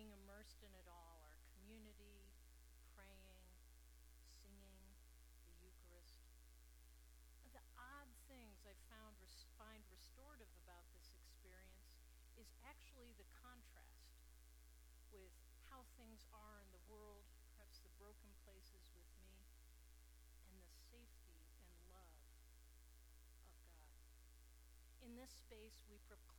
being immersed in it all, our community, praying, singing, the Eucharist. The odd things I found find restorative about this experience is actually the contrast with how things are in the world, perhaps the broken places with me, and the safety and love of God. In this space, we prepare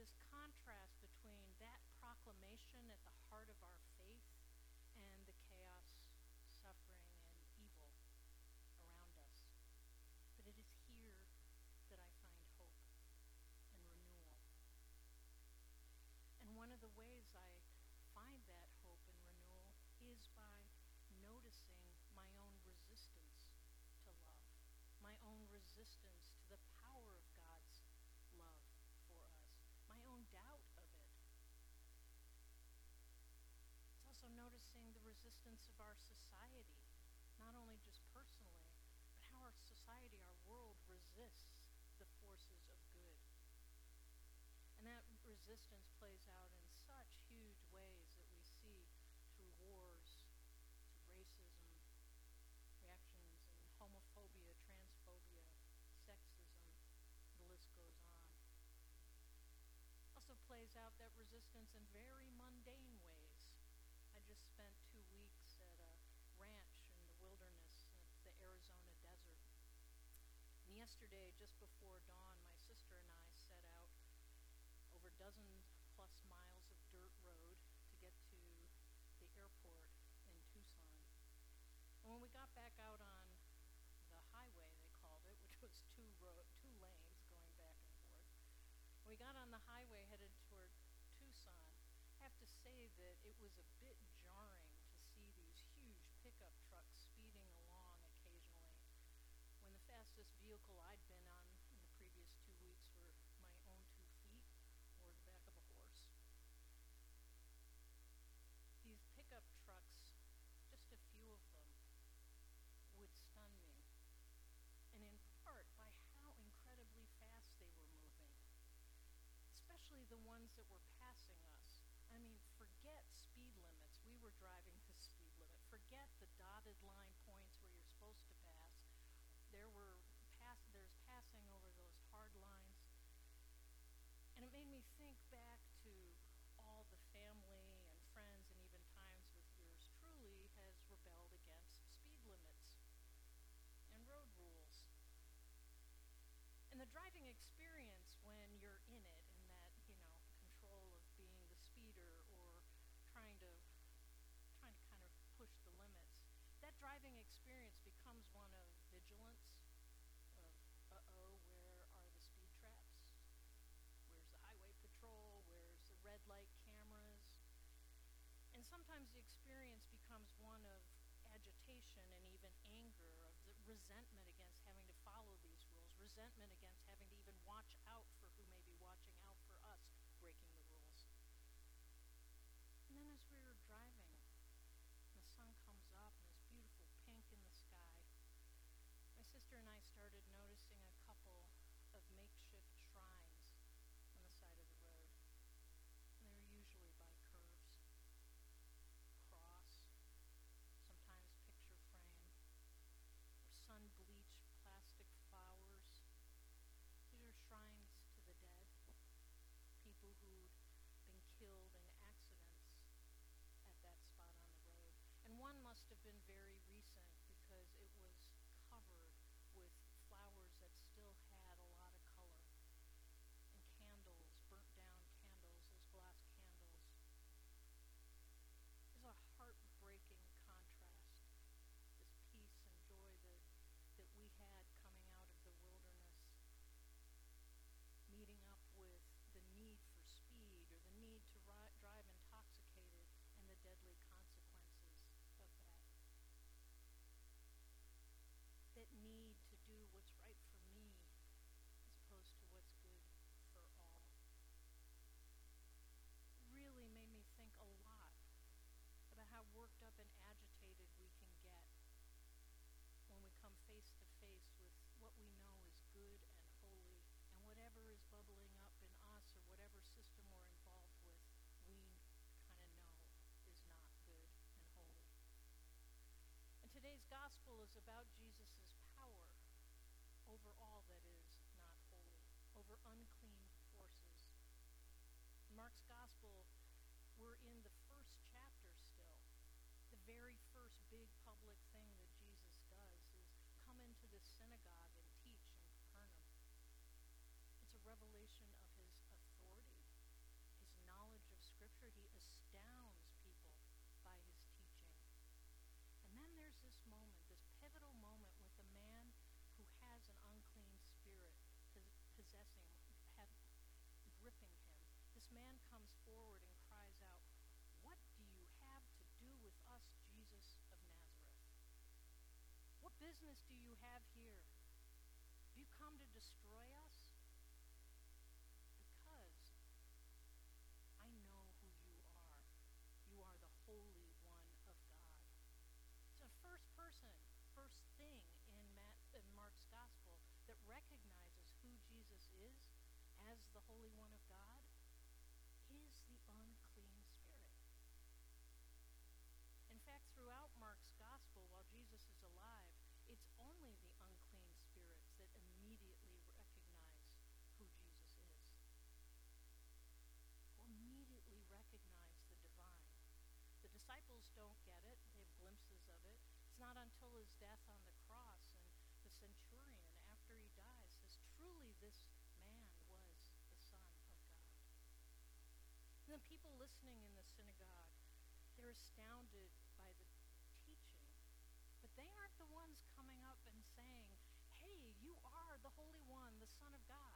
this contrast between that proclamation at the heart of our faith and the chaos, suffering, and evil around us. But it is here that I find hope and renewal. And one of the ways I find that hope and renewal is by noticing my own resistance to love, my own resistance to the power of God's love for us, my own doubt of it. It's also noticing of our society, not only just personally, but how our society, our world resists the forces of good. And that resistance plays out in such huge ways that we see through wars, through racism, reactions in homophobia, transphobia, sexism, the list goes on. Also plays out that resistance in very mundane ways. I just spent two weeks at a ranch in the wilderness, the Arizona desert. And yesterday, just before dawn, my sister and I set out over a dozen plus miles of dirt road to get to the airport in Tucson. And when we got back out on the highway, they called it, which was two road, two lanes going back and forth. When we got on the highway headed toward Tucson, I have to say that it was a bit jarring to see these huge pickup trucks speeding along occasionally when the fastest vehicle I'd been on in the previous two weeks were my own two feet or the back of a horse. These pickup trucks, just a few of them, would stun me. And in part by how incredibly fast they were moving, especially the ones that were passing us. I mean, forget speed limits. We were driving the speed limit. Forget the dotted line points where you're supposed to pass. There were pass there's passing over those hard lines. And it made me think back to all the family and friends and even times with yours truly has rebelled against speed limits and road rules. And the driving experience when you're in it in that, you know, control of being the speeder or trying to trying to kind of push the limits. That driving experience becomes one of vigilance, of uh-oh, where are the speed traps? Where's the highway patrol? Where's the red light cameras? And sometimes the experience becomes one of agitation and even anger, of the resentment against having to follow these rules, resentment against having to in the is as the Holy One of God is the unclean spirit. In fact, throughout Mark's gospel, while Jesus is alive, it's only the unclean spirits that immediately recognize who Jesus is. Immediately recognize the divine. The disciples don't get it. They have glimpses of it. It's not until his death on the cross and the centurion after he dies says, truly this the people listening in the synagogue, they're astounded by the teaching. But they aren't the ones coming up and saying, hey, you are the Holy One, the Son of God.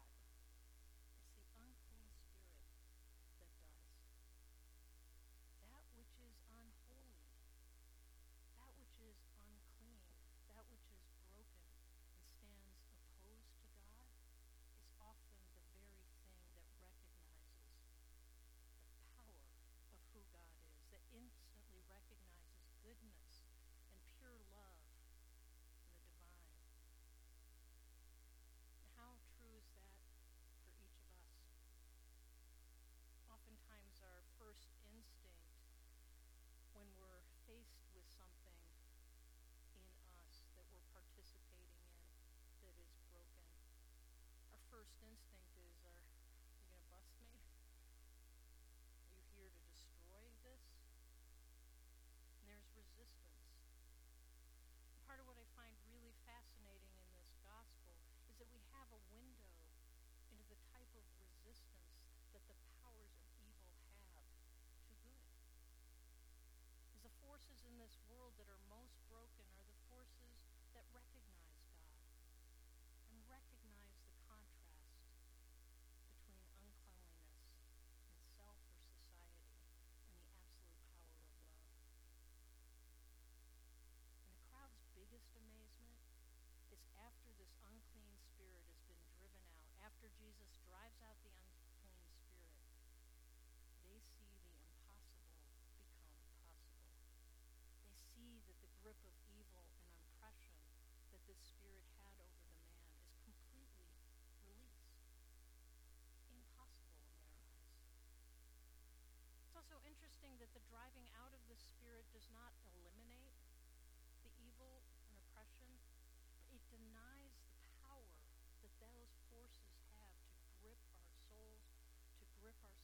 denies the power that those forces have to grip our souls, to grip our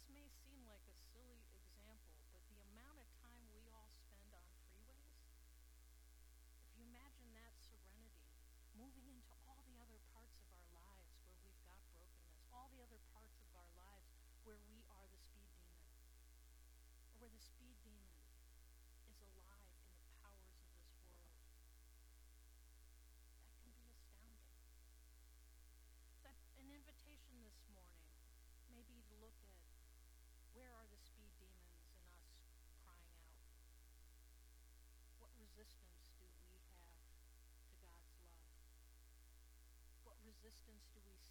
this may seem like a resistance do we